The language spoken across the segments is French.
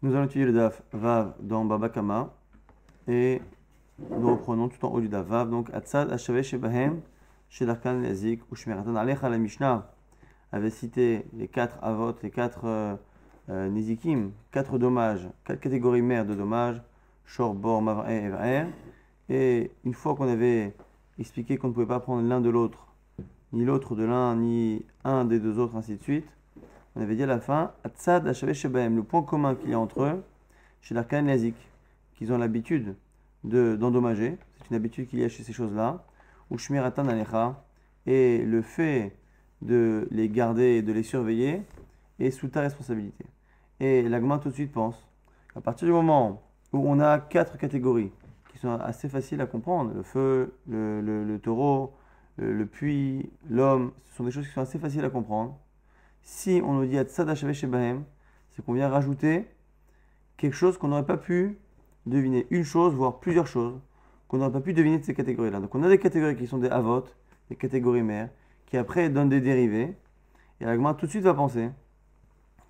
Nous allons étudier le DAF Vav dans Babakama et nous reprenons tout en haut du DAF Vav. Donc, Atzad Hashaveh Shebahem, Shelarkan Yazik, ou Shmeratan Alecha la Mishnah avait cité les quatre Avot, les quatre euh, euh, Nizikim, quatre dommages, quatre catégories mères de dommages, Shor, Bor, Mavre et Evrer. Et une fois qu'on avait expliqué qu'on ne pouvait pas prendre l'un de l'autre, ni l'autre de l'un, ni un des deux autres, ainsi de suite, on avait dit à la fin, Atzad le point commun qu'il y a entre eux, chez l'Arkan Nazik, qu'ils ont l'habitude d'endommager, c'est une habitude qu'il y a chez ces choses-là, ou Shmiratan Alecha, et le fait de les garder et de les surveiller est sous ta responsabilité. Et l'agma tout de suite pense, à partir du moment où on a quatre catégories qui sont assez faciles à comprendre, le feu, le, taureau, le, le puits, l'homme, ce sont des choses qui sont assez faciles à comprendre, si on nous dit Shebahem, c'est qu'on vient rajouter quelque chose qu'on n'aurait pas pu deviner. Une chose, voire plusieurs choses, qu'on n'aurait pas pu deviner de ces catégories-là. Donc on a des catégories qui sont des avot, des catégories mères, qui après donnent des dérivés. Et l'agma tout de suite va penser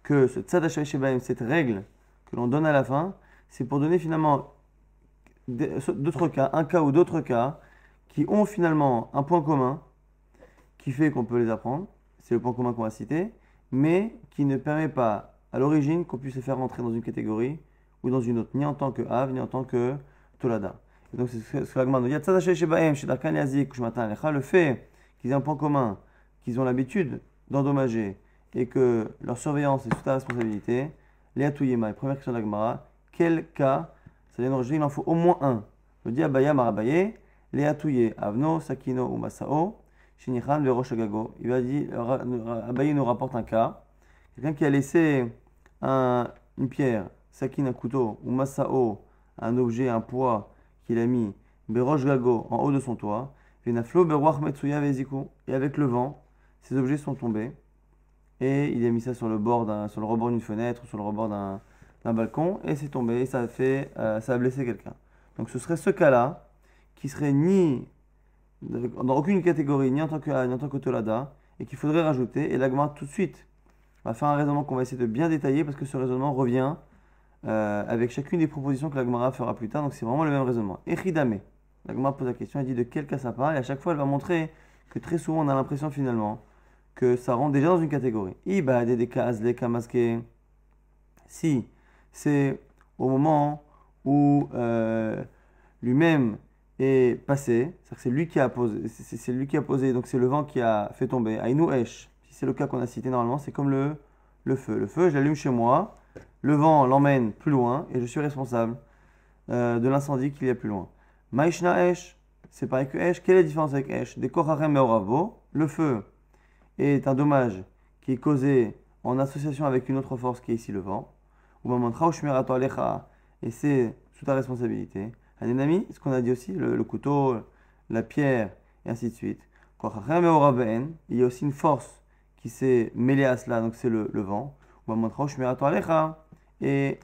que ce tzad Shebahem, cette règle que l'on donne à la fin, c'est pour donner finalement d'autres cas, un cas ou d'autres cas, qui ont finalement un point commun qui fait qu'on peut les apprendre. C'est le point commun qu'on va citer mais qui ne permet pas à l'origine qu'on puisse se faire rentrer dans une catégorie ou dans une autre, ni en tant que Av, ni en tant que Tolada. Et donc c'est ce que l'Agman nous. Le fait qu'ils aient un point commun, qu'ils ont l'habitude d'endommager et que leur surveillance est sous ta responsabilité, les Atouyema, première question de l'Agmara, quel cas, ça vient il en faut au moins un. Le dit Abaya Marabaye, les Atouye, Avno, Sakino ou Masao, Shinichan le Rosh Gago. Il va dire, Abaye nous rapporte un cas. Quelqu'un qui a laissé un, une pierre, sakin, un couteau, ou masao, un objet, un poids qu'il a mis, Berosh Gago, en haut de son toit. Venaflo Beroach Metsuya Veziku. Et avec le vent, ces objets sont tombés. Et il a mis ça sur le bord sur le rebord d'une fenêtre, sur le rebord d'un, balcon, et c'est tombé, et ça a fait, euh, ça a blessé quelqu'un. Donc ce serait ce cas-là, qui serait ni dans aucune catégorie, ni en tant que ni en tant que Tolada, et qu'il faudrait rajouter. Et l'agma tout de suite va faire un raisonnement qu'on va essayer de bien détailler parce que ce raisonnement revient euh, avec chacune des propositions que l'agmara fera plus tard. Donc c'est vraiment le même raisonnement. Echidame. L'agma pose la question, elle dit de quel cas ça parle, et à chaque fois elle va montrer que très souvent on a l'impression finalement que ça rentre déjà dans une catégorie. Iba des cas kamaske. Si c'est au moment où euh, lui-même est passé, c'est lui qui a posé, c'est lui qui a posé, donc c'est le vent qui a fait tomber. Aïnou Esh, si c'est le cas qu'on a cité normalement, c'est comme le, le feu. Le feu, je l'allume chez moi, le vent l'emmène plus loin et je suis responsable euh, de l'incendie qu'il y a plus loin. Maïshna Esh, c'est pareil que Esh. Quelle est la différence avec Esh? Des Meoravo, le feu est un dommage qui est causé en association avec une autre force qui est ici le vent. Ou et c'est sous ta responsabilité. Un ce qu'on a dit aussi, le, couteau, la pierre, et ainsi de suite. Il y a aussi une force qui s'est mêlée à cela, donc c'est le, le vent. Et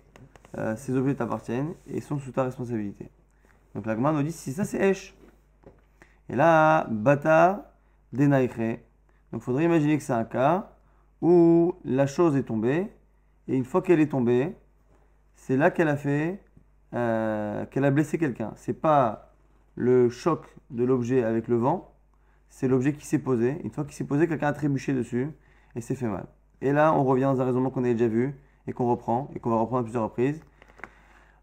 euh, ces objets t'appartiennent et sont sous ta responsabilité. Donc la nous dit si ça c'est Esh. Et là, Bata Denaïre. Donc il faudrait imaginer que c'est un cas où la chose est tombée. Et une fois qu'elle est tombée, c'est là qu'elle a fait euh, qu'elle a blessé quelqu'un. C'est pas le choc de l'objet avec le vent, c'est l'objet qui s'est posé. Une fois qu'il s'est posé, quelqu'un a trébuché dessus et s'est fait mal. Et là, on revient dans un raisonnement qu'on a déjà vu et qu'on reprend et qu'on va reprendre à plusieurs reprises.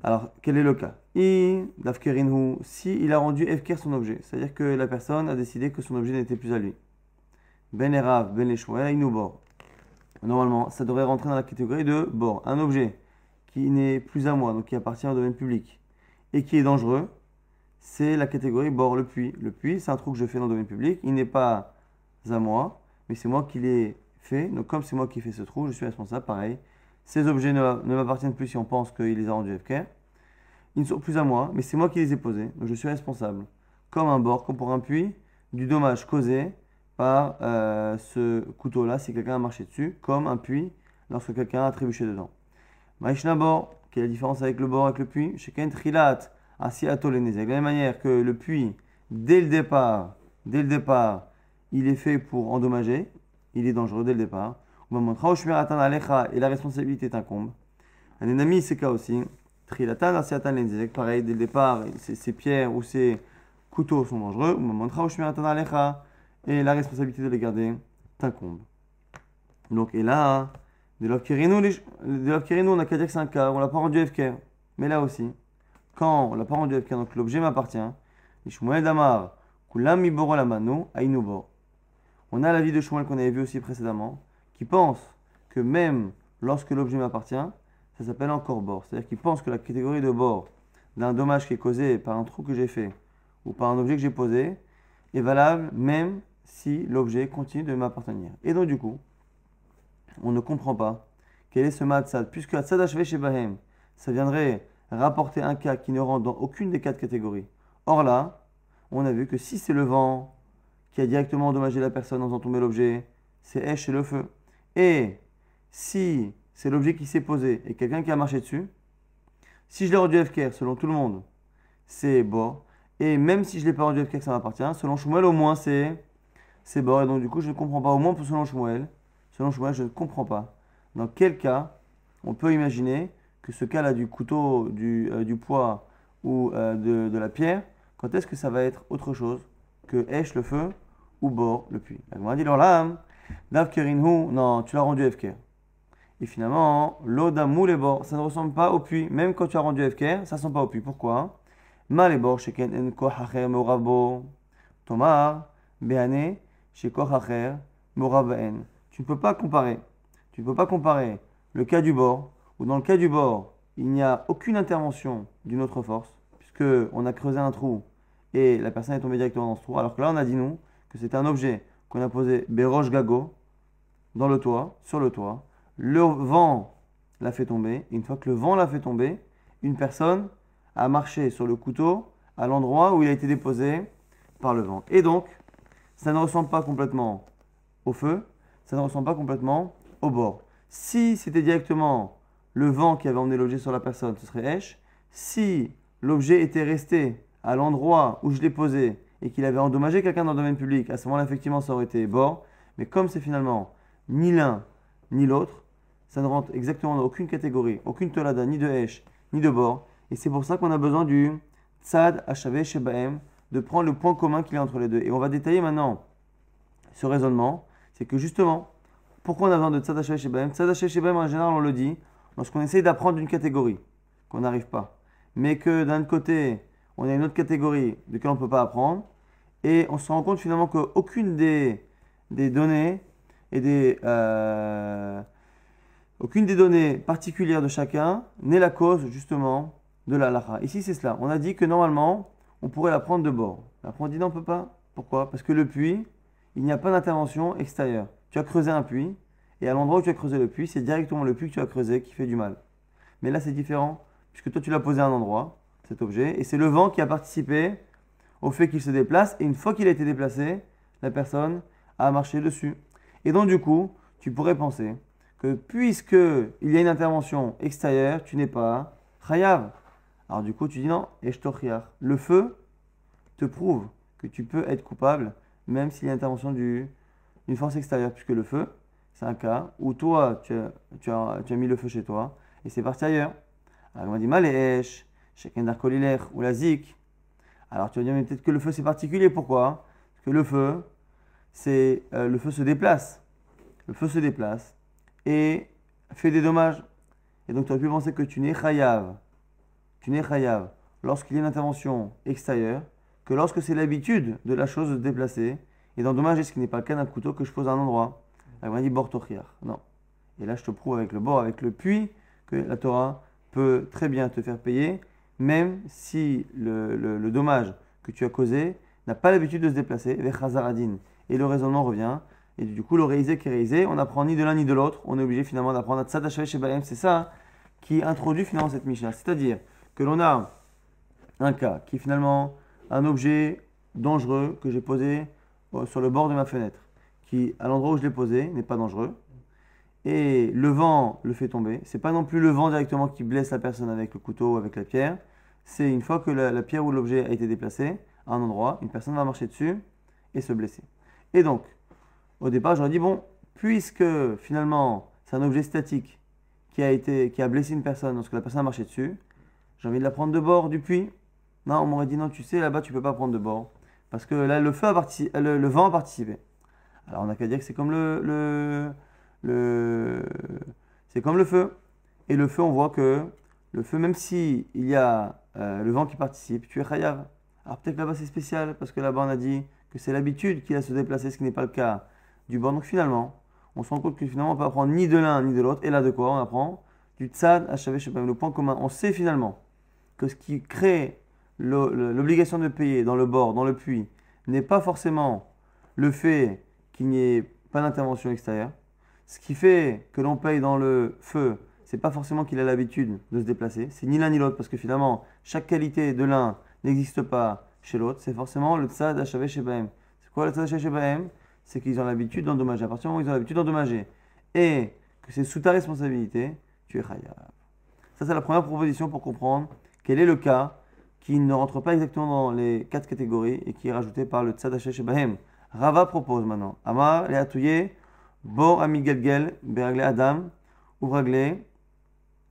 Alors, quel est le cas? Si il a rendu Efker son objet, c'est-à-dire que la personne a décidé que son objet n'était plus à lui. Ben Erav, Ben Normalement, ça devrait rentrer dans la catégorie de bord. Un objet qui n'est plus à moi, donc qui appartient au domaine public, et qui est dangereux, c'est la catégorie bord le puits. Le puits, c'est un trou que je fais dans le domaine public, il n'est pas à moi, mais c'est moi qui l'ai fait. Donc comme c'est moi qui ai fait ce trou, je suis responsable, pareil. Ces objets ne, m'appartiennent plus si on pense qu'il les a rendus FK. Ils ne sont plus à moi, mais c'est moi qui les ai posés, donc je suis responsable. Comme un bord, comme pour un puits, du dommage causé par euh, ce couteau-là si quelqu'un a marché dessus, comme un puits lorsque quelqu'un a trébuché dedans. Maïshnabor, quelle est la différence avec le bord, avec le puits? Sheken Trilat, Asiato De la même manière que le puits, dès le départ, dès le départ, il est fait pour endommager, il est dangereux dès le départ. Et la responsabilité t'incombe. Un ennemi, c'est cas aussi. Trilatan, asiatan, lenzezek. Pareil, dès le départ, ces, pierres ou ces couteaux sont dangereux. Et la responsabilité de les garder t'incombe. Donc, et là, de l'Avkirinu, on n'a qu'à dire que c'est un cas, on l'a pas rendu FK. Mais là aussi, quand on l'a pas rendu FK, donc l'objet m'appartient, Damar. On a l'avis de Shmuel qu'on avait vu aussi précédemment, qui pense que même lorsque l'objet m'appartient, ça s'appelle encore bord. C'est-à-dire qu'il pense que la catégorie de bord d'un dommage qui est causé par un trou que j'ai fait ou par un objet que j'ai posé est valable même si l'objet continue de m'appartenir. Et donc du coup, on ne comprend pas quel est ce matzad, puisque chez Bahem, ça viendrait rapporter un cas qui ne rentre dans aucune des quatre catégories. Or là, on a vu que si c'est le vent qui a directement endommagé la personne en faisant tomber l'objet, c'est Esh et le feu. Et si c'est l'objet qui s'est posé et quelqu'un qui a marché dessus, si je l'ai rendu FKR, selon tout le monde, c'est bord. Et même si je ne l'ai pas rendu FKR, ça m'appartient. Selon Shmuel, au moins, c'est bord. Et donc, du coup, je ne comprends pas. Au moins, selon Shmuel, selon Shmuel, je ne comprends pas dans quel cas on peut imaginer que ce cas-là du couteau, du, euh, poids ou euh, de, la pierre, quand est-ce que ça va être autre chose que Esh le feu ou Bor le puits? On m'a dit alors là, non, tu l'as rendu FKR. Et finalement, l'eau d'amour les bords, ça ne ressemble pas au puits. Même quand tu as rendu FKR, ça ne ressemble pas au puits. Pourquoi? Bords, sheken en kohacher morabo. Tu ne peux pas comparer. Tu ne peux pas comparer le cas du bord, où dans le cas du bord, il n'y a aucune intervention d'une autre force, puisque on a creusé un trou et la personne est tombée directement dans ce trou. Alors que là, on a dit nous que c'était un objet qu'on a posé Béroche Gago dans le toit, sur le toit. Le vent l'a fait tomber. une fois que le vent l'a fait tomber, une personne a marché sur le couteau à l'endroit où il a été déposé par le vent. Et donc, ça ne ressemble pas complètement au feu, ça ne ressemble pas complètement au bord. Si c'était directement le vent qui avait emmené l'objet sur la personne, ce serait Esh. Si l'objet était resté à l'endroit où je l'ai posé et qu'il avait endommagé quelqu'un dans le domaine public, à ce moment-là, effectivement, ça aurait été bord. Mais comme c'est finalement ni l'un ni l'autre, ça ne rentre exactement dans aucune catégorie, aucune tolada, ni de Esh, ni de bord. Et c'est pour ça qu'on a besoin du Tzad Hashavé Shebaem, de prendre le point commun qu'il y a entre les deux. Et on va détailler maintenant ce raisonnement. C'est que justement, pourquoi on a besoin de Tzad Hashavé Shebaem Tzad Shebaem, en général, on le dit lorsqu'on essaye d'apprendre une catégorie, qu'on n'arrive pas. Mais que d'un côté, on a une autre catégorie de laquelle on ne peut pas apprendre. Et on se rend compte finalement qu'aucune des, des données et des, euh, aucune des données particulières de chacun n'est la cause justement de la lacha. Ici, c'est cela. On a dit que normalement, on pourrait la prendre de bord. Dit non, on ne peut pas. Pourquoi? Parce que le puits, il n'y a pas d'intervention extérieure. Tu as creusé un puits, et à l'endroit où tu as creusé le puits, c'est directement le puits que tu as creusé qui fait du mal. Mais là, c'est différent, puisque toi, tu l'as posé à un endroit, cet objet, et c'est le vent qui a participé au fait qu'il se déplace, et une fois qu'il a été déplacé, la personne a marché dessus. Et donc, du coup, tu pourrais penser que puisque il y a une intervention extérieure, tu n'es pas chayav. Alors, du coup, tu dis non, je Le feu te prouve que tu peux être coupable, même s'il y a intervention d'une force extérieure, puisque le feu, c'est un cas où toi, tu as, mis le feu chez toi, et c'est parti ailleurs. Alors, on dit maléch, chacun d'arcolilaire ou la zik. Alors, tu vas dire, mais peut-être que le feu, c'est particulier. Pourquoi? Parce que le feu, c'est euh, le feu se déplace. Le feu se déplace et fait des dommages. Et donc tu aurais pu penser que tu n'es chayav, tu n'es chayav lorsqu'il y a une intervention extérieure, que lorsque c'est l'habitude de la chose de se déplacer et d'endommager, ce qui n'est pas le cas d'un couteau que je pose à un endroit. M'a dit bortochiar. Non. Et là, je te prouve avec le bord, avec le puits, que la Torah peut très bien te faire payer, même si le, le, dommage que tu as causé n'a pas l'habitude de se déplacer, vers et le raisonnement revient. Et du coup, le réisé qui est réisé, on n'apprend ni de l'un ni de l'autre, on est obligé finalement d'apprendre à Tzad chez Baem. C'est ça qui introduit finalement cette Mishnah. C'est-à-dire que l'on a un cas qui finalement un objet dangereux que j'ai posé euh, sur le bord de ma fenêtre, qui à l'endroit où je l'ai posé n'est pas dangereux. Et le vent le fait tomber. C'est pas non plus le vent directement qui blesse la personne avec le couteau ou avec la pierre. C'est une fois que la, pierre ou l'objet a été déplacé à un endroit, une personne va marcher dessus et se blesser. Et donc, au départ, j'aurais dit, bon, puisque finalement c'est un objet statique qui a, été, qui a blessé une personne lorsque la personne a marché dessus, j'ai envie de la prendre de bord du puits. Non, on m'aurait dit non, tu sais, là-bas, tu peux pas prendre de bord. Parce que là, le, feu a le, vent a participé. Alors, on n'a qu'à dire que c'est comme le, le, le c'est comme le feu. Et le feu, on voit que le feu, même si il y a euh, le vent qui participe, tu es chayav. Alors peut-être là-bas c'est spécial, parce que là-bas on a dit que c'est l'habitude qui a se déplacer, ce qui n'est pas le cas du bord. Donc finalement, on se rend compte que finalement on peut apprendre ni de l'un ni de l'autre. Et là de quoi on apprend? Du tzad à le point commun. On sait finalement que ce qui crée l'obligation de payer dans le bord, dans le puits, n'est pas forcément le fait qu'il n'y ait pas d'intervention extérieure. Ce qui fait que l'on paye dans le feu, c'est pas forcément qu'il a l'habitude de se déplacer. C'est ni l'un ni l'autre, parce que finalement, chaque qualité de l'un n'existe pas chez l'autre. C'est forcément le tzad achavé chez Bahem. C'est quoi le tzad achavé chez Bahem? C'est qu'ils ont l'habitude d'endommager. À partir du moment où ils ont l'habitude d'endommager et que c'est sous ta responsabilité, tu es khayab. Ça, c'est la première proposition pour comprendre quel est le cas qui ne rentre pas exactement dans les quatre catégories et qui est rajouté par le tzad Bahem. Rava propose maintenant Amar le atouye bor amigelgel beragle adam ouvragle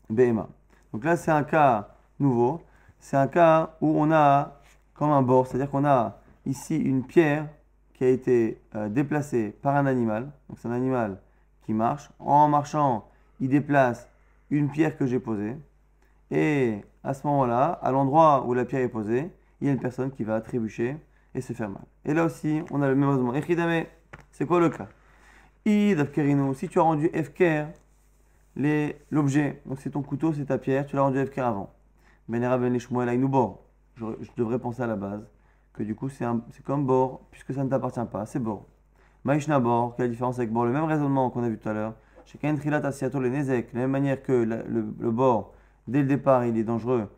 behema. Donc là, c'est un cas nouveau. C'est un cas où on a comme un bord, c'est-à-dire qu'on a ici une pierre qui a été euh, déplacée par un animal. Donc c'est un animal qui marche. En marchant, il déplace une pierre que j'ai posée. Et à ce moment-là, à l'endroit où la pierre est posée, il y a une personne qui va trébucher et se faire mal. Et là aussi, on a le même raisonnement. Echidame, c'est quoi le cas? Si tu as rendu Efker l'objet, donc c'est ton couteau, c'est ta pierre, tu l'as rendu Efker avant. Ben je, je devrais penser à la base que du coup c'est comme bord, puisque ça ne t'appartient pas, c'est bord. Maïshna bord, quelle différence avec bord Le même raisonnement qu'on a vu tout à l'heure. Chez Trilat Asiato le Nezek, de la même manière que le, le, bord, dès le départ, il est dangereux.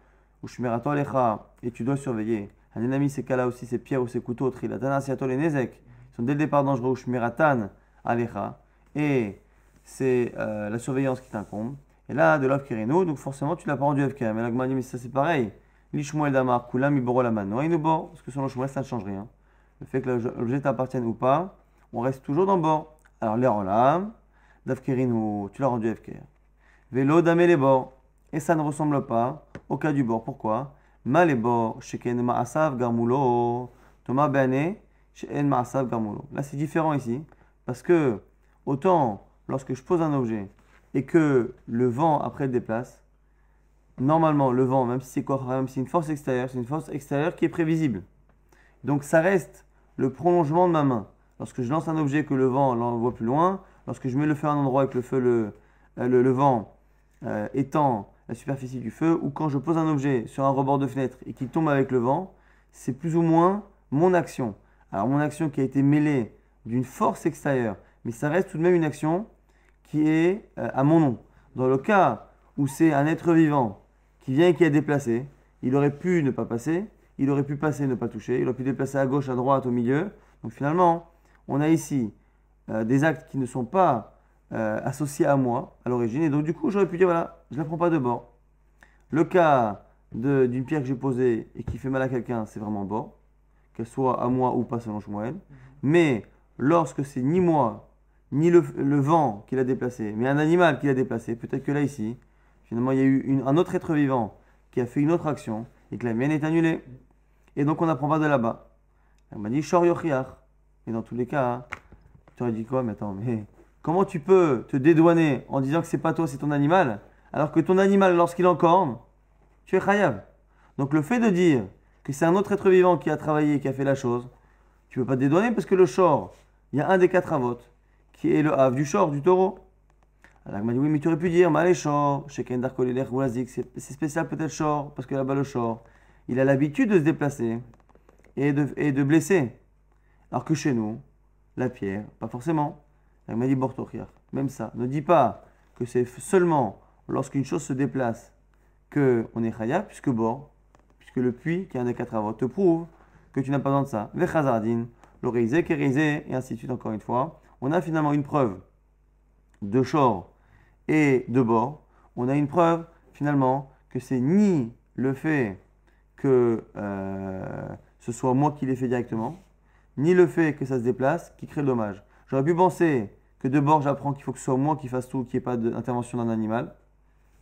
Et tu dois surveiller. Un ennemi, ces cas-là aussi, ces pierres ou ces couteaux, Trilatan Asiato le Nezek, sont dès le départ dangereux. Ou Shmeratan Alecha, et c'est euh, la surveillance qui t'incombe. Et là, de l'Av donc forcément, tu l'as pas rendu FK. Mais la dit, ça c'est pareil. L'Ishmuel Damar, Kulam, Iboro la mano, bord, parce que selon Shmuel, ça ne change rien. Le fait que l'objet t'appartienne ou pas, on reste toujours dans bord. Alors, l'air en lame, Davkerinu, tu l'as rendu FK. Vélo, damé les bords. Et ça ne ressemble pas au cas du bord. Pourquoi? Là, c'est différent ici, parce que autant lorsque je pose un objet et que le vent après le déplace, normalement, le vent, même si c'est quoi, même si c'est une force extérieure, c'est une force extérieure qui est prévisible. Donc ça reste le prolongement de ma main. Lorsque je lance un objet que le vent l'envoie plus loin, lorsque je mets le feu à un endroit avec le feu, le, euh, vent euh, étend la superficie du feu, ou quand je pose un objet sur un rebord de fenêtre et qu'il tombe avec le vent, c'est plus ou moins mon action. Alors mon action qui a été mêlée d'une force extérieure, mais ça reste tout de même une action qui est euh, à mon nom. Dans le cas où c'est un être vivant qui vient et qui est déplacé, il aurait pu ne pas passer, il aurait pu passer, ne pas toucher, il aurait pu déplacer à gauche, à droite, au milieu. Donc finalement, on a ici euh, des actes qui ne sont pas euh, associés à moi à l'origine, et donc du coup, j'aurais pu dire voilà, je ne la prends pas de bord. Le cas d'une pierre que j'ai posée et qui fait mal à quelqu'un, c'est vraiment bord, qu'elle soit à moi ou pas selon Shmuel. Mais lorsque c'est ni moi, ni le, vent qui l'a déplacé, mais un animal qui l'a déplacé. Peut-être que là, ici, finalement, il y a eu un autre être vivant qui a fait une autre action et que la mienne est annulée. Et donc, on n'apprend pas de là-bas. On m'a dit Shor Et dans tous les cas, hein, tu aurais dit quoi? Mais attends, mais comment tu peux te dédouaner en disant que c'est pas toi, c'est ton animal, alors que ton animal, lorsqu'il en corne, tu es chayav. Donc, le fait de dire que c'est un autre être vivant qui a travaillé, qui a fait la chose, tu peux pas te dédouaner parce que le shor, il y a un des quatre avotes qui est le Hav du Shor, du taureau. Alors il m'a dit, oui, mais tu aurais pu dire, Malé Shor, c'est spécial peut-être Shor, parce que là-bas le Shor, il a l'habitude de se déplacer et de, et de blesser. Alors que chez nous, la pierre, pas forcément. Il m'a dit, même ça. Ne dis pas que c'est seulement lorsqu'une chose se déplace qu'on est Chaya, puisque Bor, puisque le puits, qui est un des quatre avots, te prouve que tu n'as pas besoin de ça. Vechazardin, l'oreizé, kérizé, et ainsi de suite, encore une fois on a finalement une preuve de shore et de bord. On a une preuve finalement que c'est ni le fait que euh, ce soit moi qui l'ai fait directement, ni le fait que ça se déplace qui crée le dommage. J'aurais pu penser que de bord j'apprends qu'il faut que ce soit moi qui fasse tout, qu'il n'y ait pas d'intervention d'un animal.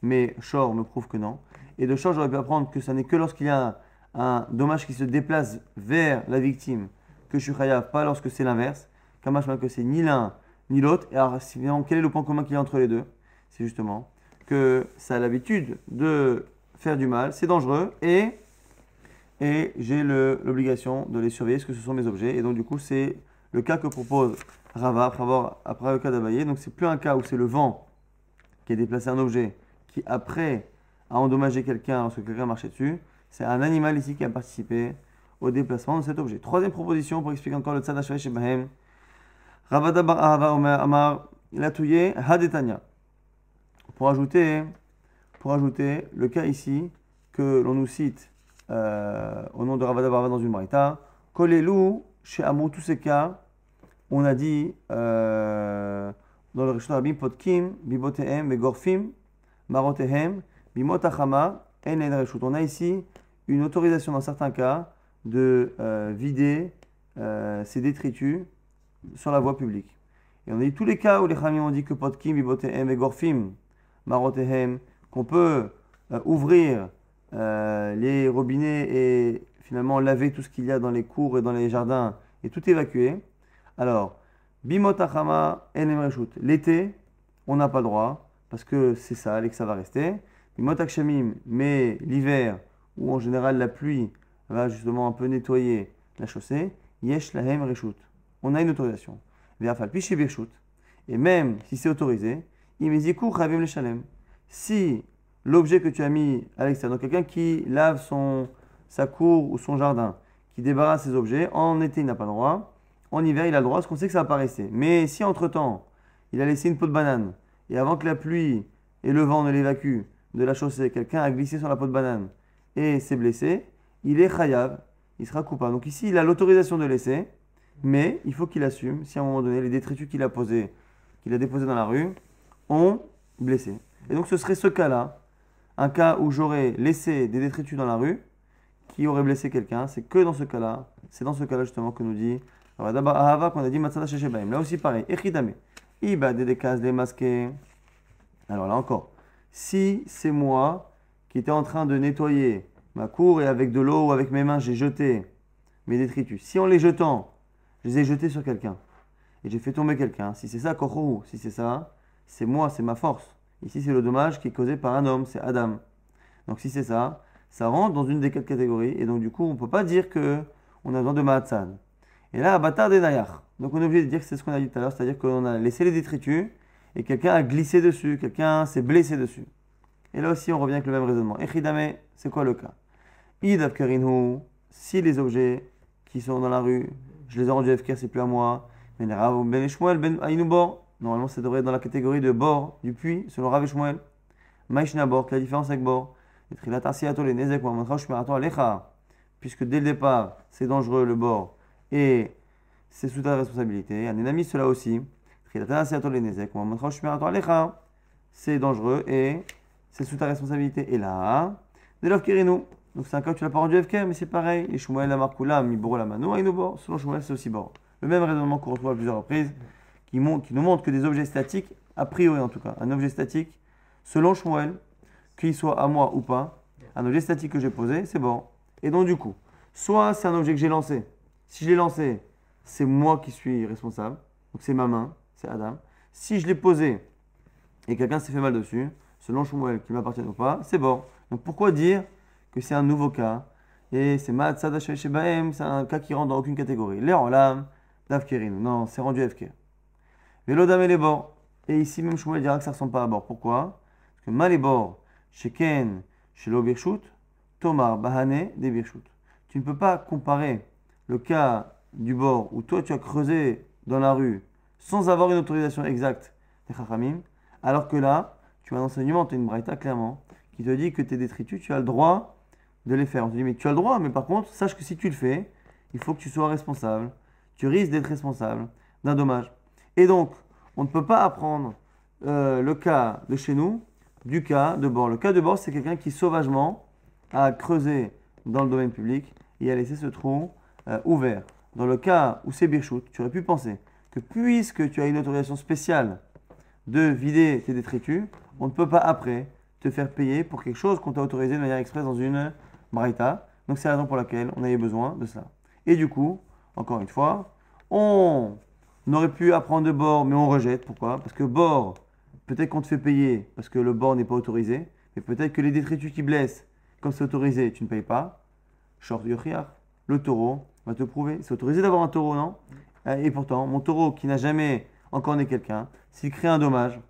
mais Shor me prouve que non. Et de Shor, j'aurais pu apprendre que ça n'est que lorsqu'il y a un dommage qui se déplace vers la victime que je suis chayav, pas lorsque c'est l'inverse. Kamashma que c'est ni l'un ni l'autre. Et alors, quel est le point commun qu'il y a entre les deux? C'est justement que ça a l'habitude de faire du mal, c'est dangereux, et, et j'ai l'obligation de les surveiller, parce que ce sont mes objets. Et donc, du coup, c'est le cas que propose Rava après, avoir, après le cas d'Abaye. Donc, c'est plus un cas où c'est le vent qui a déplacé un objet qui, après, a endommagé quelqu'un lorsque quelqu'un marchait dessus. C'est un animal ici qui a participé au déplacement de cet objet. Troisième proposition pour expliquer encore le tzad chez Bahem. Ravada bar Amar Latouye Hadetanya. Pour ajouter, pour ajouter le cas ici que l'on nous cite euh, au nom de Ravada Barava dans une braïta. Kolelu chez Amou, tous ces cas, on a dit euh, dans le Rishon Rabim Potkim, Bibotehem, Begorfim, Marotehem, Bimotachama, En On a ici une autorisation dans certains cas de euh, vider euh, ces détritus sur la voie publique. Et on a eu tous les cas où les Khamim ont dit que Potkim, Bibotehem et Gorfim, Marotehem, qu'on peut ouvrir les robinets et finalement laver tout ce qu'il y a dans les cours et dans les jardins et tout évacuer. Alors, Bimotachama L'été, on n'a pas le droit parce que c'est sale et que ça va rester. Mais l'hiver, où en général la pluie va justement un peu nettoyer la chaussée, yesh lahem. On a une autorisation. Et même si c'est autorisé, le shalem. Si l'objet que tu as mis à l'extérieur, donc quelqu'un qui lave son, sa cour ou son jardin, qui débarrasse ses objets, en été il n'a pas le droit, en hiver il a le droit parce qu'on sait que ça rester. Mais si entre-temps il a laissé une peau de banane, et avant que la pluie et le vent ne l'évacuent de la chaussée, quelqu'un a glissé sur la peau de banane et s'est blessé, il est chayav, il sera coupable. Donc ici, il a l'autorisation de laisser, mais il faut qu'il assume si à un moment donné, les détritus qu'il a qu'il a déposés dans la rue, ont blessé. Et donc ce serait ce cas-là, un cas où j'aurais laissé des détritus dans la rue, qui aurait blessé quelqu'un, c'est que dans ce cas-là, c'est dans ce cas-là justement que nous dit, d'abord Ahava qu'on a dit Matsada Là aussi pareil, Echidame, Iba des cases démasquées. Alors là encore, si c'est moi qui étais en train de nettoyer ma cour et avec de l'eau ou avec mes mains, j'ai jeté mes détritus. Si en les jetant, je les ai jetés sur quelqu'un et j'ai fait tomber quelqu'un, si c'est ça, Kochou, si c'est ça, c'est moi, c'est ma force. Ici, c'est le dommage qui est causé par un homme, c'est Adam. Donc si c'est ça, ça rentre dans une des quatre catégories et donc du coup, on ne peut pas dire que on a besoin de Mahatsan. Et là, Abatar des Nayar. Donc on est obligé de dire que c'est ce qu'on a dit tout à l'heure, c'est-à-dire qu'on a laissé les détritus et quelqu'un a glissé dessus, quelqu'un s'est blessé dessus. Et là aussi, on revient avec le même raisonnement. Echidame, c'est quoi le cas? Idav si les objets qui sont dans la rue, je les ai rendus FK, c'est plus à moi. Ben ben Normalement, ça devrait être dans la catégorie de bord, du puits, selon Rav Shmuel. Maishna bord, la différence avec bord. Puisque dès le départ, c'est dangereux le bord et c'est sous ta responsabilité. Un ennemi, cela aussi. C'est dangereux et c'est sous ta responsabilité. Et là, de l'ofkirinu. Donc c'est un cas où tu l'as pas rendu FK, mais c'est pareil. Et Shmuel la markula, miboro la mano, bord. Selon Shmuel, c'est aussi bord. Le même raisonnement qu'on retrouve à plusieurs reprises, qui, qui, nous montre que des objets statiques, a priori en tout cas, un objet statique, selon Shmuel, qu'il soit à moi ou pas, un objet statique que j'ai posé, c'est bon. Et donc du coup, soit c'est un objet que j'ai lancé. Si je l'ai lancé, c'est moi qui suis responsable. Donc c'est ma main, c'est Adam. Si je l'ai posé et quelqu'un s'est fait mal dessus, selon Shmuel, qui m'appartient ou pas, c'est bon. Donc pourquoi dire que c'est un nouveau cas et c'est Mahatsada Shebaem, c'est un cas qui rentre dans aucune catégorie. L'air en lame. Non, c'est rendu FK. Vélodam et les bords. Et ici, même Shmuel dira que ça ne ressemble pas à bord. Pourquoi? Parce que mal et bords, chez Ken, chez Tomar, Bahane, des. Tu ne peux pas comparer le cas du bord où toi tu as creusé dans la rue sans avoir une autorisation exacte des Chachamim, alors que là, tu as un enseignement, tu as une braïta clairement, qui te dit que tes détritus, tu as le droit de les faire. On te dit, mais tu as le droit, mais par contre, sache que si tu le fais, il faut que tu sois responsable. Tu risques d'être responsable d'un dommage. Et donc, on ne peut pas apprendre euh, le cas de chez nous du cas de bord. Le cas de bord, c'est quelqu'un qui sauvagement a creusé dans le domaine public et a laissé ce trou euh, ouvert. Dans le cas où c'est Birchut, tu aurais pu penser que puisque tu as une autorisation spéciale de vider tes détritus, on ne peut pas après te faire payer pour quelque chose qu'on t'a autorisé de manière express dans une braïta. Donc c'est la raison pour laquelle on avait besoin de ça. Et du coup, encore une fois, on aurait pu apprendre de bord, mais on rejette. Pourquoi? Parce que bord, peut-être qu'on te fait payer parce que le bord n'est pas autorisé, mais peut-être que les détritus qui blessent, comme c'est autorisé, tu ne payes pas. Short le taureau va te prouver. C'est autorisé d'avoir un taureau, non? Et pourtant, mon taureau qui n'a jamais encore né quelqu'un, s'il crée un dommage,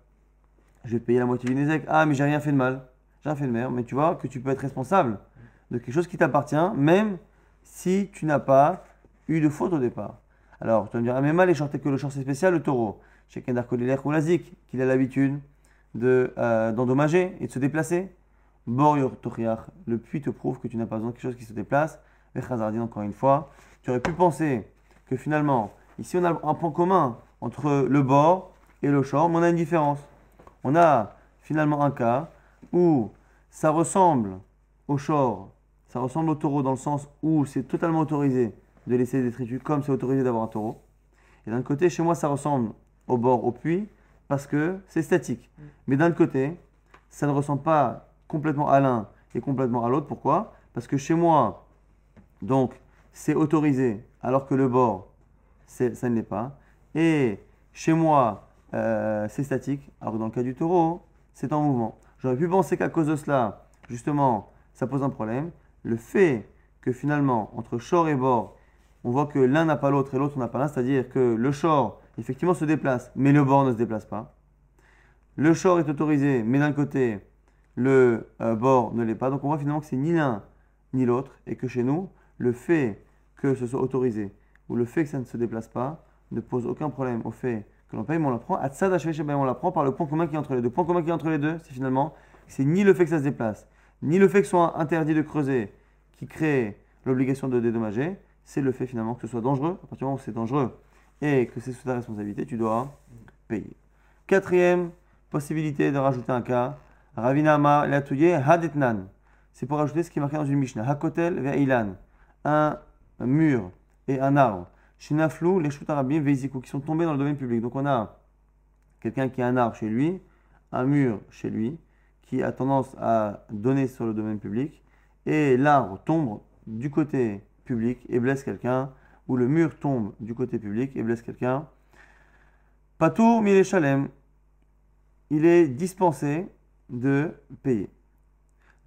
je vais payer la moitié du Nézek. Ah, mais j'ai rien fait de mal. J'ai rien fait de merde. Mais tu vois que tu peux être responsable de quelque chose qui t'appartient, même si tu n'as pas eu de faute au départ. Alors, tu vas me dire, ah, mais mal, les que le c'est spécial, le taureau. Chez Kendar ou Lazik, qu'il a l'habitude euh, d'endommager et de se déplacer. Bor le puits te prouve que tu n'as pas besoin de quelque chose qui se déplace. Les Khazardin, encore une fois, tu aurais pu penser que finalement, ici on a un point commun entre le bord et le short, mais on a une différence on a finalement un cas où ça ressemble au short, ça ressemble au taureau dans le sens où c'est totalement autorisé de laisser des détritus comme c'est autorisé d'avoir un taureau. Et d'un côté, chez moi, ça ressemble au bord, au puits, parce que c'est statique. Mais d'un côté, ça ne ressemble pas complètement à l'un et complètement à l'autre. Pourquoi? Parce que chez moi, donc, c'est autorisé, alors que le bord, ça ne l'est pas. Et chez moi, euh, c'est statique, alors que dans le cas du taureau, c'est en mouvement. J'aurais pu penser qu'à cause de cela, justement, ça pose un problème. Le fait que finalement, entre short et bord, on voit que l'un n'a pas l'autre et l'autre n'a pas l'un, c'est-à-dire que le short, effectivement, se déplace, mais le bord ne se déplace pas. Le short est autorisé, mais d'un côté, le euh, bord ne l'est pas. Donc on voit finalement que c'est ni l'un ni l'autre, et que chez nous, le fait que ce soit autorisé ou le fait que ça ne se déplace pas ne pose aucun problème au fait que l'on paye, mais on l'apprend. on l'apprend par le point commun qui est entre les deux. Le point commun qui est entre les deux, c'est finalement, c'est ni le fait que ça se déplace, ni le fait que soit interdit de creuser qui crée l'obligation de dédommager, c'est le fait finalement que ce soit dangereux. À partir du moment où c'est dangereux et que c'est sous ta responsabilité, tu dois payer. Quatrième possibilité de rajouter un cas, Hadetnan. C'est pour rajouter ce qui est marqué dans une Mishnah. Hakotel Ve'ilan. Un mur et un arbre. Shinaflou, les Shutarabim, Veiziku, qui sont tombés dans le domaine public. Donc on a quelqu'un qui a un arbre chez lui, un mur chez lui, qui a tendance à donner sur le domaine public, et l'arbre tombe du côté public et blesse quelqu'un, ou le mur tombe du côté public et blesse quelqu'un. Patour Mile Shalem, il est dispensé de payer.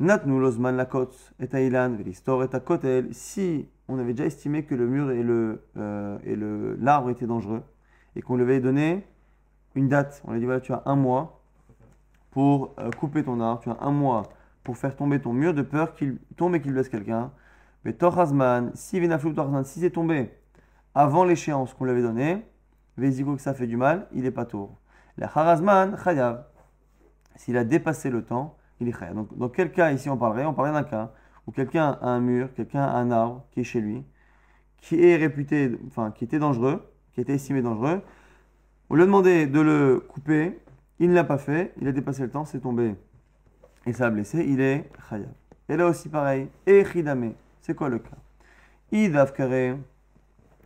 Natnu Lozman Lakot et Ailan, Velistor et Kotel, si on avait déjà estimé que le mur et le euh, et le l'arbre étaient dangereux et qu'on lui avait donné une date. On lui a dit voilà, tu as un mois pour euh, couper ton arbre, tu as un mois pour faire tomber ton mur de peur qu'il tombe et qu'il blesse quelqu'un. Mais Torhazman, si Venaflou Torhazman, si c'est tombé avant l'échéance qu'on lui avait donnée, Vézigo que ça fait du mal, il est pas tour. La Harazman, Chayav, s'il a dépassé le temps, il est Chayav. Donc dans quel cas ici on parlerait On parlerait d'un cas où quelqu'un a un mur, quelqu'un a un arbre qui est chez lui, qui est réputé, enfin qui était dangereux, qui était estimé dangereux, on lui a demandé de le couper, il ne l'a pas fait, il a dépassé le temps, c'est tombé. Et ça a blessé, il est khayab. Et là aussi pareil, et chidame, c'est quoi le cas? Id afkare,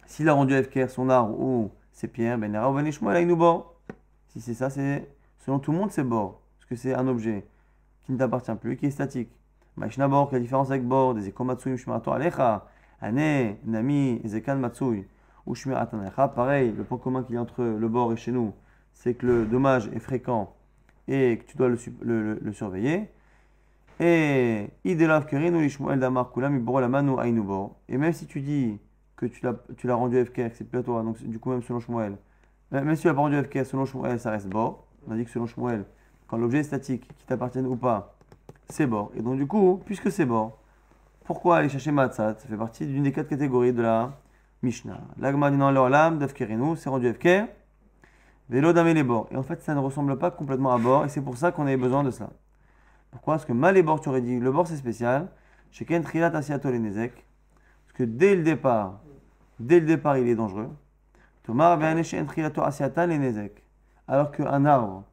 s'il a rendu afker son arbre ou ses pierres, ben Si c'est ça, c'est selon tout le monde c'est bord, parce que c'est un objet qui ne t'appartient plus, qui est statique. Maïshna bord, quelle différence avec bord Des ekomatsuim shmirato alecha, ane, nami, ezekan matsui, ou shmiratan alecha? Pareil, le point commun qu'il y a entre le bord et chez nous, c'est que le dommage est fréquent et que tu dois le, le, le, surveiller. Et idelav kerinu lishmuel damar kulam iboralamanu ainu bor. Et même si tu dis que tu l'as rendu FK, c'est plus à toi, donc du coup même selon Shmuel, même si tu l'as pas rendu FK, selon Shmuel, ça reste bord. On a dit que selon Shmuel, quand l'objet est statique, qu'il t'appartienne ou pas, c'est bord. Et donc, du coup, puisque c'est bord, pourquoi aller chercher Matzat Ça fait partie d'une des quatre catégories de la Mishnah. L'agma dit non, l'olam, d'Afkerinu, c'est rendu Afker. Vélo d'Amé les bords. Et en fait, ça ne ressemble pas complètement à bord, et c'est pour ça qu'on avait besoin de cela. Pourquoi? Parce que mal les bords, tu aurais dit, le bord c'est spécial. Chez Ken Trilat Asiato Parce que dès le départ, dès le départ, il est dangereux. Tomar Trilato Asiata Alors qu'un arbre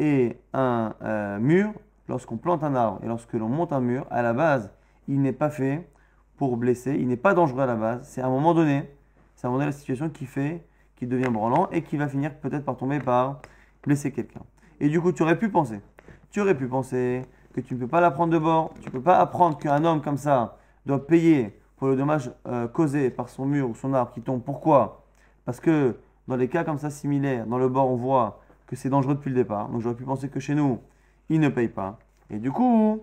et un euh, mur lorsqu'on plante un arbre et lorsque l'on monte un mur, à la base, il n'est pas fait pour blesser, il n'est pas dangereux à la base. C'est à un moment donné, c'est à un moment donné la situation qui fait qu'il devient branlant et qui va finir peut-être par tomber par blesser quelqu'un. Et du coup, tu aurais pu penser, tu aurais pu penser que tu ne peux pas la prendre de bord. Tu ne peux pas apprendre qu'un homme comme ça doit payer pour le dommage euh, causé par son mur ou son arbre qui tombe. Pourquoi? Parce que dans les cas comme ça similaires, dans le bord, on voit que c'est dangereux depuis le départ. Donc j'aurais pu penser que chez nous, il ne paye pas. Et du coup,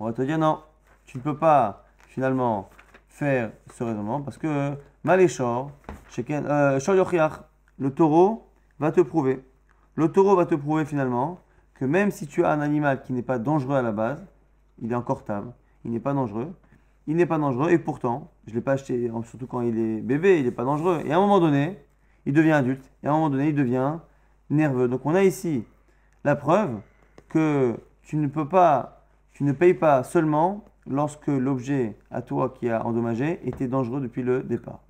on va te dire non, tu ne peux pas finalement faire ce raisonnement parce que Maléchor, euh, le taureau va te prouver. Le taureau va te prouver finalement que même si tu as un animal qui n'est pas dangereux à la base, il est encore table, il n'est pas dangereux, il n'est pas dangereux et pourtant, je ne l'ai pas acheté, surtout quand il est bébé, il n'est pas dangereux. Et à un moment donné, il devient adulte et à un moment donné, il devient nerveux. Donc on a ici la preuve que tu ne peux pas, tu ne payes pas seulement lorsque l'objet à toi qui a endommagé était dangereux depuis le départ.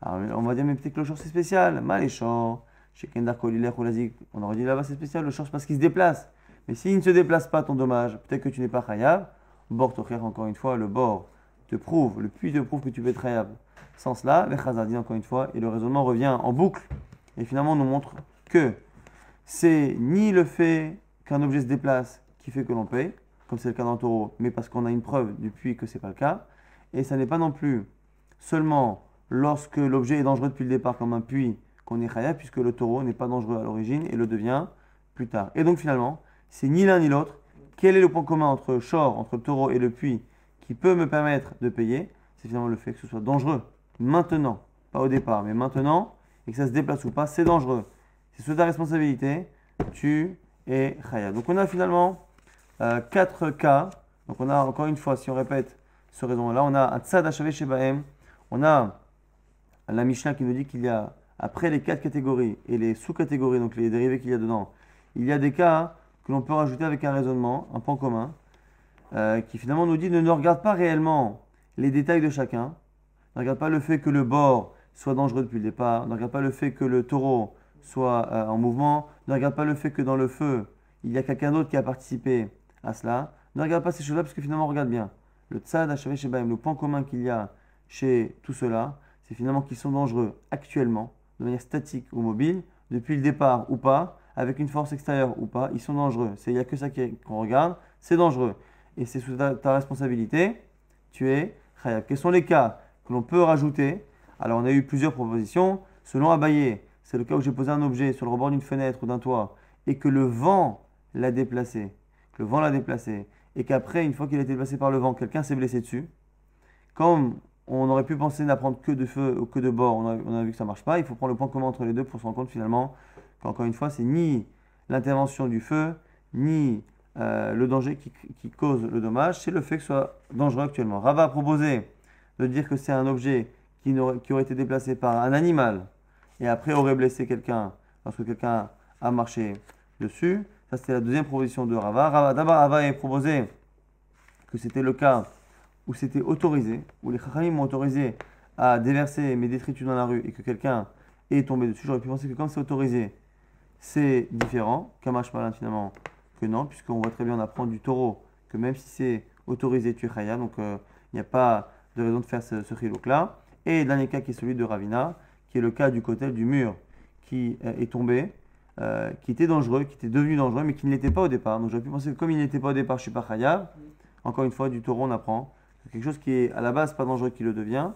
Alors on va dire, mais peut-être que le short c'est spécial, maléchant, chez Kendar on aurait dit là-bas c'est spécial, le short parce qu'il se déplace. Mais s'il ne se déplace pas ton dommage, peut-être que tu n'es pas khayab, bord encore une fois, le bord te prouve, le puits te prouve que tu peux être khayab. Sans cela, les chazardines encore une fois, et le raisonnement revient en boucle, et finalement on nous montre que c'est ni le fait qu'un objet se déplace qui fait que l'on paye, comme c'est le cas dans le taureau, mais parce qu'on a une preuve du puits que ce n'est pas le cas. Et ça n'est pas non plus seulement lorsque l'objet est dangereux depuis le départ, comme un puits, qu'on est khaya, puisque le taureau n'est pas dangereux à l'origine et le devient plus tard. Et donc finalement, c'est ni l'un ni l'autre. Quel est le point commun entre Shor, entre le taureau et le puits, qui peut me permettre de payer? C'est finalement le fait que ce soit dangereux maintenant, pas au départ, mais maintenant, et que ça se déplace ou pas, c'est dangereux c'est sous ta responsabilité, tu es khaya. Donc on a finalement euh, quatre cas. Donc on a encore une fois, si on répète ce raisonnement-là, on a un tzad chez shebaem, on a la Mishnah qui nous dit qu'il y a, après les quatre catégories et les sous-catégories, donc les dérivés qu'il y a dedans, il y a des cas que l'on peut rajouter avec un raisonnement, un point commun, euh, qui finalement nous dit ne regarde pas réellement les détails de chacun, ne regarde pas le fait que le bord soit dangereux depuis le départ, ne regarde pas le fait que le taureau soit euh, en mouvement. Ne regarde pas le fait que dans le feu, il y a quelqu'un d'autre qui a participé à cela. Ne regarde pas ces choses-là parce que finalement, regarde bien. Le tzad Hashavé Shebaim, le point commun qu'il y a chez tout cela, c'est finalement qu'ils sont dangereux actuellement, de manière statique ou mobile, depuis le départ ou pas, avec une force extérieure ou pas, ils sont dangereux. Il n'y a que ça qu'on regarde, c'est dangereux. Et c'est sous ta, responsabilité, tu es khayab. Quels sont les cas que l'on peut rajouter? Alors on a eu plusieurs propositions. Selon Abaye, c'est le cas où j'ai posé un objet sur le rebord d'une fenêtre ou d'un toit et que le vent l'a déplacé, le vent l'a déplacé, et qu'après, une fois qu'il a été déplacé par le vent, quelqu'un s'est blessé dessus, comme on aurait pu penser n'apprendre que de feu ou que de bord, on a, vu que ça marche pas, il faut prendre le point commun entre les deux pour se rendre compte finalement qu'encore une fois, c'est ni l'intervention du feu, ni euh, le danger qui, cause le dommage, c'est le fait que ce soit dangereux actuellement. Rava a proposé de dire que c'est un objet qui aurait été déplacé par un animal et après aurait blessé quelqu'un lorsque quelqu'un a marché dessus. Ça, c'était la deuxième proposition de Rava. D'abord, Rava a proposé que c'était le cas où c'était autorisé, où les Chachamim m'ont autorisé à déverser mes détritus dans la rue et que quelqu'un est tombé dessus. J'aurais pu penser que comme c'est autorisé, c'est différent. Kamash Malin finalement que non, puisqu'on voit très bien, on apprend du taureau que même si c'est autorisé, tu es Chaya. Donc euh, il n'y a pas de raison de faire ce, ce là Et le dernier cas qui est celui de Ravina, qui est le cas du côté du mur qui euh, est tombé, euh, qui était dangereux, qui était devenu dangereux, mais qui ne l'était pas au départ. Donc j'aurais pu penser que comme il n'était pas au départ, je ne suis pas chayav. Encore une fois, du taureau, on apprend que quelque chose qui est à la base pas dangereux qui le devient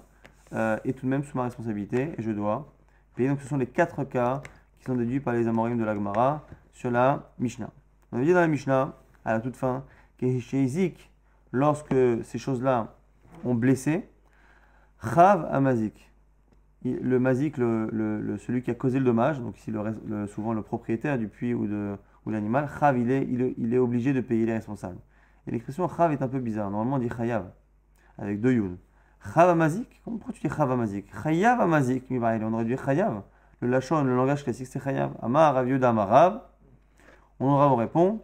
euh, est tout de même sous ma responsabilité et je dois payer. Donc ce sont les quatre cas qui sont déduits par les amorim de la Gemara sur la Mishnah. On avait dit dans la Mishnah, à la toute fin, que chez Izik, lorsque ces choses-là ont blessé, Chav Amazik le mazik, le, celui qui a causé le dommage, donc ici le, souvent le propriétaire du puits ou de l'animal, chav, il est, obligé de payer les responsables. Et l'expression chav est un peu bizarre. Normalement, on dit chayav, avec deux yud. Chav mazik, pourquoi tu dis chav mazik? Chayav mazik, on aurait dit chayav. Le lachon, le langage classique, c'est chayav. Amar rav amarav. On aura vous répond.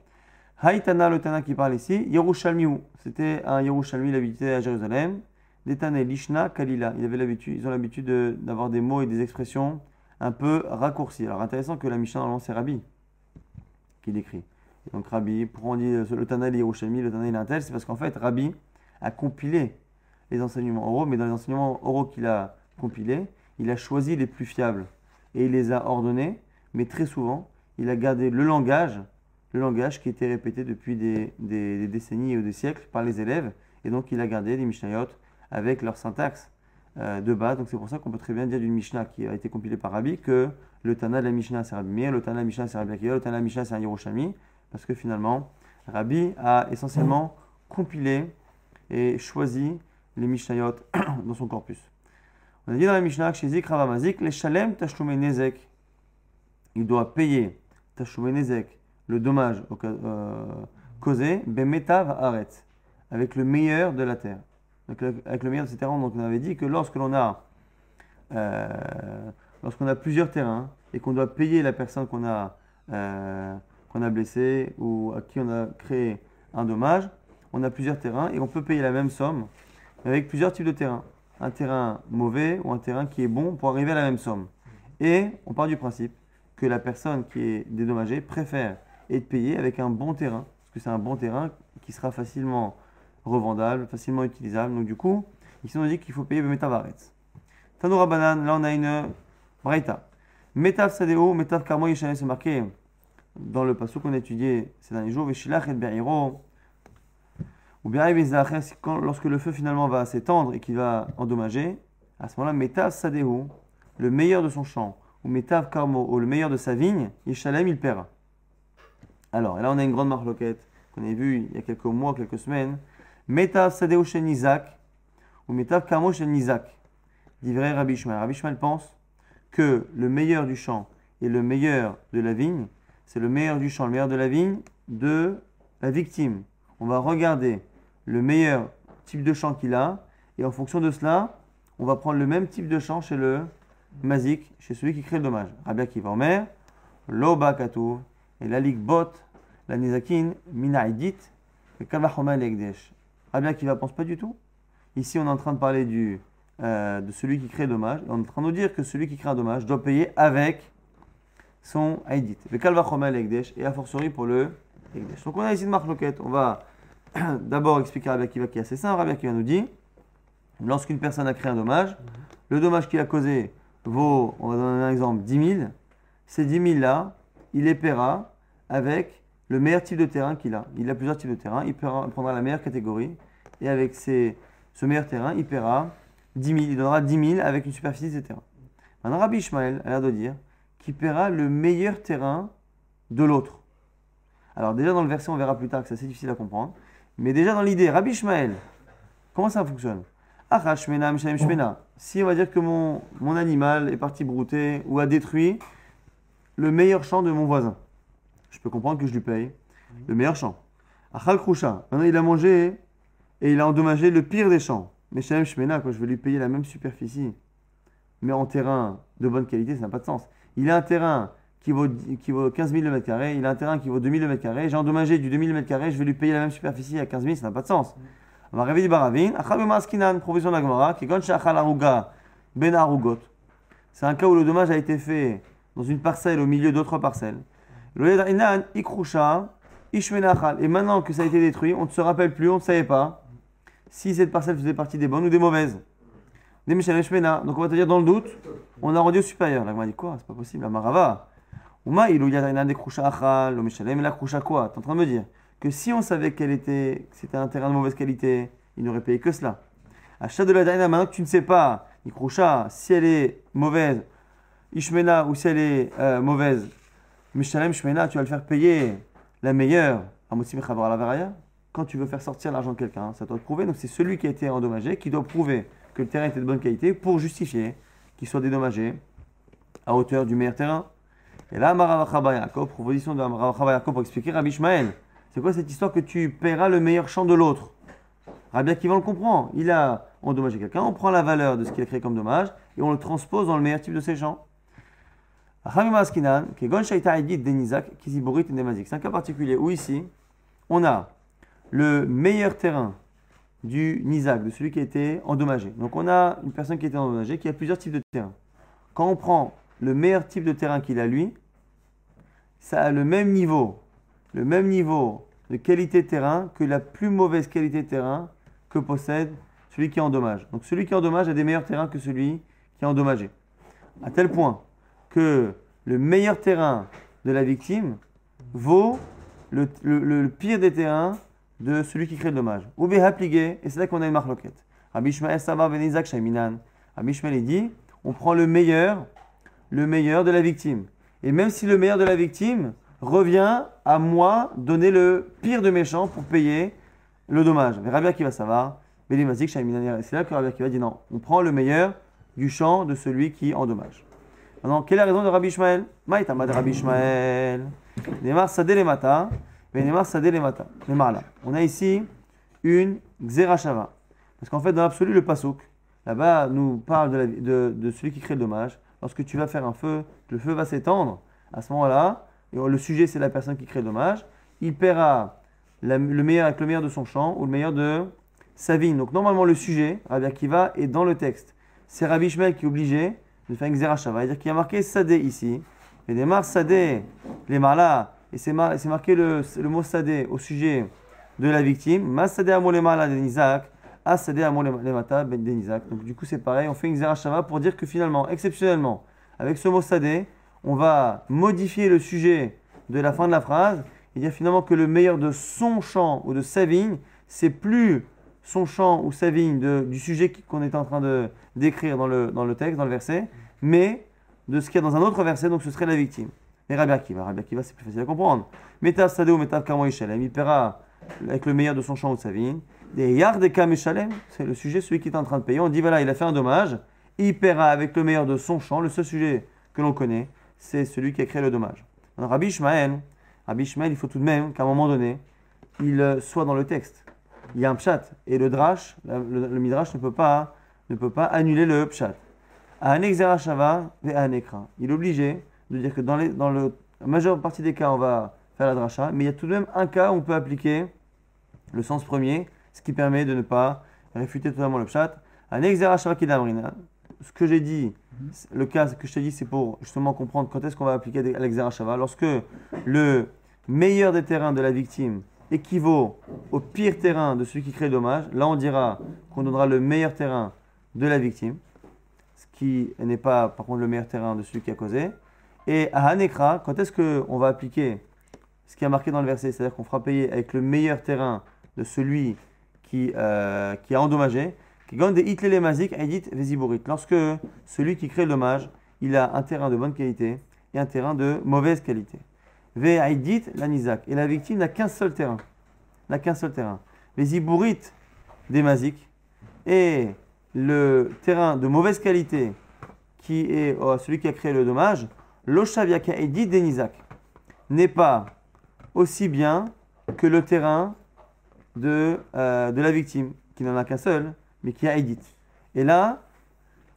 Haïtana, le Tana qui parle ici, Yerushalmiou. C'était un Yerushalmi, il habitait à Jérusalem. Détane Lishna Kalila. Ils, avaient l'habitude, ils ont l'habitude d'avoir des mots et des expressions un peu raccourcis. Alors intéressant que la Mishnah, normalement, c'est Rabbi qui décrit. donc Rabbi, pourquoi on dit le Tanel Yerushalmi, le Tanel Intel, c'est parce qu'en fait, Rabbi a compilé les enseignements oraux, mais dans les enseignements oraux qu'il a compilés, il a choisi les plus fiables et il les a ordonnés, mais très souvent, il a gardé le langage, le langage qui était répété depuis des décennies ou des siècles par les élèves. Et donc, il a gardé les Mishnayot avec leur syntaxe euh, de base. Donc, c'est pour ça qu'on peut très bien dire d'une Mishnah qui a été compilée par Rabbi que le Tana de la Mishnah, c'est Rabbi Meir, le Tana de la Mishnah, c'est Rabbi Akiva, le Tana de la Mishnah, c'est un Yerushalmi. Parce que finalement, Rabbi a essentiellement compilé et choisi les Mishnayot dans son corpus. On a dit dans la Mishnah que chez Zik Ravamazik, les Shalem Tashlume Nezek, il doit payer Tashlume Nezek, le dommage euh, causé, Bemetav Aretz, avec le meilleur de la terre. Avec le meilleur de ces terrains, donc on avait dit que lorsque l'on a, euh, lorsqu'on a plusieurs terrains et qu'on doit payer la personne qu'on a, euh, qu'on a blessée ou à qui on a créé un dommage, on a plusieurs terrains et on peut payer la même somme avec plusieurs types de terrains. Un terrain mauvais ou un terrain qui est bon pour arriver à la même somme. Et on part du principe que la personne qui est dédommagée préfère être payée avec un bon terrain, parce que c'est un bon terrain qui sera facilement revendable, facilement utilisable. Donc du coup, ici on dit qu'il faut payer le métavaretz. Tanoura banane, là on a une braïta. Métav sadeo, métav karmo yeshané, c'est marqué dans le passage qu'on a étudié ces derniers jours, Veshilach et ou bien lorsque le feu finalement va s'étendre et qu'il va endommager, à ce moment-là, Métav sadeo, le meilleur de son champ, ou Métav karmo, ou le meilleur de sa vigne, Yeshalem, il paiera. Alors, et là on a une grande marloquette qu'on a vue il y a quelques mois, quelques semaines. Métav sadeo chez Nizak, ou Métav karmo chez Nizak. Dit vrai Rabbi Ishmael. Rabbi pense que le meilleur du champ et le meilleur de la vigne, c'est le meilleur du champ, le meilleur de la vigne de la victime. On va regarder le meilleur type de champ qu'il a et en fonction de cela, on va prendre le même type de champ chez le mazik, chez celui qui crée le dommage. Rabbi Akiva Omer, Loba Katouv, et la bot, la nizakin, mina edit, et legdesh. Rabbi Akiva pense pas du tout. Ici, on est en train de parler du, euh, de celui qui crée dommage. On est en train de nous dire que celui qui crée un dommage doit payer avec son Aïdit. Le Kalvachoma l'Egdesh et a fortiori pour le Egdesh. Donc on a ici une marque loquette. On va d'abord expliquer à Rabbi Akiva qui est assez simple. Rabbi Akiva nous dit lorsqu'une personne a créé un dommage, le dommage qu'il a causé vaut, on va donner un exemple, 10 000. Ces 10 000 là, il les paiera avec le meilleur type de terrain qu'il a. Il a plusieurs types de terrain. Il prendra la meilleure catégorie et avec ce meilleur terrain, il paiera 10 000. Il donnera 10 000 avec une superficie de ces terrains. Maintenant, Rabbi Ishmael a l'air de dire qu'il paiera le meilleur terrain de l'autre. Alors déjà dans le verset, on verra plus tard que c'est assez difficile à comprendre. Mais déjà dans l'idée, Rabbi Ishmael, comment ça fonctionne? Si on va dire que mon, mon animal est parti brouter ou a détruit le meilleur champ de mon voisin, je peux comprendre que je lui paye le meilleur champ. Achal krusha. Maintenant il a mangé et il a endommagé le pire des champs. Mais shmena, quoi, je vais lui payer la même superficie mais en terrain de bonne qualité, ça n'a pas de sens. Il a un terrain qui vaut, qui vaut 15 000 le mètre carré, il a un terrain qui vaut 2 000 le mètre carré, j'ai endommagé du 2 000 le mètre carré, je vais lui payer la même superficie à 15 000, ça n'a pas de sens. On va réveiller Baravin, Achal provision d'Agmara, qui gonche Achal Aruga, Ben Arugot. C'est un cas où le dommage a été fait dans une parcelle au milieu d'autres parcelles. Et maintenant que ça a été détruit, on ne se rappelle plus, on ne savait pas si cette parcelle faisait partie des bonnes ou des mauvaises. Donc on va te dire dans le doute, on a rendu au supérieur. Là, on dit quoi? C'est pas possible, la Marava. Uma il des Mishalem la Krusha quoi? T'es en train de me dire que si on savait qu'elle était, que c'était un terrain de mauvaise qualité, il n'aurait payé que cela. Achat de la Daina, maintenant que tu ne sais pas, Ikrusha, si elle est mauvaise, Ishmena ou si elle est euh, mauvaise, Mishalem Shmena, tu vas le faire payer la meilleure. Quand tu veux faire sortir l'argent de quelqu'un, ça doit te prouver. Donc c'est celui qui a été endommagé qui doit prouver que le terrain était de bonne qualité pour justifier qu'il soit dédommagé à hauteur du meilleur terrain. Et là, Maravachaba Yaakov, proposition de Maravachaba Yaakov pour expliquer Rabbi Ishmael. C'est quoi cette histoire que tu paieras le meilleur champ de l'autre? Rabbi Akiva le comprend. Il a endommagé quelqu'un, on prend la valeur de ce qu'il a créé comme dommage et on le transpose dans le meilleur type de ses champs. C'est un cas particulier où ici, on a le meilleur terrain du Nizak, de celui qui a été endommagé. Donc on a une personne qui a été endommagée qui a plusieurs types de terrains. Quand on prend le meilleur type de terrain qu'il a lui, ça a le même niveau, le même niveau de qualité de terrain que la plus mauvaise qualité de terrain que possède celui qui endommage. Donc celui qui endommage a des meilleurs terrains que celui qui est endommagé. À tel point que le meilleur terrain de la victime vaut le, pire des terrains de celui qui crée le dommage. Ou behapligé, et c'est là qu'on a une marloquette. Rabbi Ishmael Sabar ben Isaac Shaiminan. Rabbi dit, on prend le meilleur, le meilleur de la victime. Et même si le meilleur de la victime revient à moi donner le pire de méchant pour payer le dommage. Mais Rabbi Akiva Savar, ben Isaac Shaiminan. C'est là que Rabbi Akiva dit non, on prend le meilleur du champ de celui qui endommage. Maintenant, quelle est la raison de Rabbi Ishmael? Maïtama de Rabbi Ishmael. Nemar Sadeh le Mata, mais Nemar Sadeh le Mata. Nemar là. On a ici une Xerashava. Parce qu'en fait, dans l'absolu, le Pasuk, là-bas, nous parle de, celui qui crée le dommage. Lorsque tu vas faire un feu, le feu va s'étendre. À ce moment-là, le sujet, c'est la personne qui crée le dommage. Il paiera le meilleur avec le meilleur de son champ ou le meilleur de sa vigne. Donc, normalement, le sujet, Rabbi Akiva, est dans le texte. C'est Rabbi Ishmael qui est obligé de faire une. C'est-à-dire qu'il y a marqué Sadeh ici. Et des Sadeh, les marla, et c'est mar- c'est marqué le, le mot Sadeh au sujet de la victime. Masadeh amol mala de Isaac, Asadeh amol mata ben Isaac. Donc du coup c'est pareil, on fait une Xerashava pour dire que finalement, exceptionnellement, avec ce mot Sadeh, on va modifier le sujet de la fin de la phrase et dire finalement que le meilleur de son champ ou de sa vigne, c'est plus son champ ou sa vigne de- du sujet qu'on est en train de d'écrire dans le, dans le texte, dans le verset, mais de ce qu'il y a dans un autre verset, donc ce serait la victime. Et Rabbi Akiva, Rabbi Akiva c'est plus facile à comprendre. Metav Sadeh ou Metav Kamo Ishalem, il paiera avec le meilleur de son champ ou de sa vigne. Des Yard c'est le sujet, celui qui est en train de payer. On dit voilà, il a fait un dommage, il paiera avec le meilleur de son champ, le seul sujet que l'on connaît, c'est celui qui a créé le dommage. Alors Rabbi Ishmael, Rabbi Ishmael, il faut tout de même qu'à un moment donné, il euh, soit dans le texte. Il y a un pshat, et le drash, le midrash ne peut pas, ne peut pas annuler le pshat. À un exerashava et à un écran. Il est obligé de dire que dans, les, dans le, la majeure partie des cas, on va faire la drasha, mais il y a tout de même un cas où on peut appliquer le sens premier, ce qui permet de ne pas réfuter totalement le pshat. Ce que j'ai dit, c'est- le cas que je t'ai dit, c'est pour justement comprendre quand est-ce qu'on va appliquer à l'exerashava. Lorsque le meilleur des terrains de la victime équivaut au pire terrain de celui qui crée le dommage, là on dira qu'on donnera le meilleur terrain de la victime, ce qui n'est pas par contre le meilleur terrain de celui qui a causé. Et à Hanekra, quand est-ce qu'on va appliquer ce qui est marqué dans le verset, c'est-à-dire qu'on fera payer avec le meilleur terrain de celui qui, euh, qui a endommagé. Lorsque celui qui crée le dommage, il a un terrain de bonne qualité et un terrain de mauvaise qualité. Ve aidit lanizak. Et la victime n'a qu'un seul terrain. N'a qu'un seul terrain. Des mazik. Et le terrain de mauvaise qualité qui est euh, celui qui a créé le dommage, l'oshaviaka edit denizak, n'est pas aussi bien que le terrain de, euh, de la victime, qui n'en a qu'un seul, mais qui a Edith. Et là,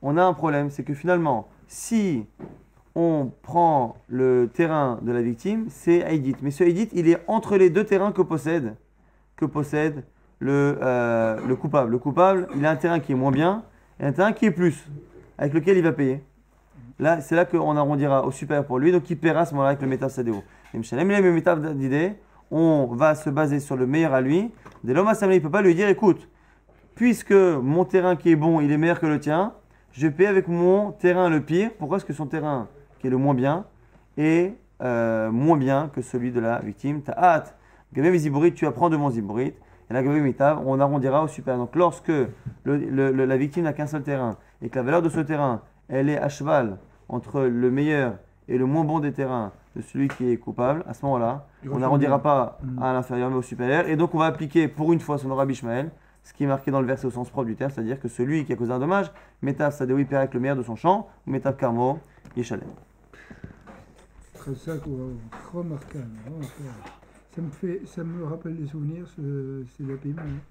on a un problème, c'est que finalement, si on prend le terrain de la victime, c'est Edith. Mais ce Edith, il est entre les deux terrains que possède, que possède le, euh, le coupable. Le coupable, il a un terrain qui est moins bien et un terrain qui est plus, avec lequel il va payer. Là, c'est là qu'on arrondira au supérieur pour lui, donc il paiera à ce moment-là avec le métaf sadéo. Le métaf d'idée, on va se baser sur le meilleur à lui. Dès l'homme assemblé, il ne peut pas lui dire, écoute, puisque mon terrain qui est bon, il est meilleur que le tien, je paie avec mon terrain le pire. Pourquoi est-ce que son terrain qui est le moins bien est euh, moins bien que celui de la victime? T'as hâte. Gabé Ziborit, tu apprends de mon Ziborit. On arrondira au supérieur. Donc, lorsque le- le- le- la victime n'a qu'un seul terrain et que la valeur de ce terrain, elle est à cheval entre le meilleur et le moins bon des terrains de celui qui est coupable, à ce moment-là, on n'arrondira pas Mm. à l'inférieur mais au supérieur. Et donc, on va appliquer pour une fois son Rabbi Ishmael, ce qui est marqué dans le verset au sens propre du terme, c'est-à-dire que celui qui a causé un dommage, Metav Sadewi avec le meilleur de son champ, ou Metav Karmo, Yeshalem. Ça, me, fait, ça me rappelle des souvenirs, ce- ces hein.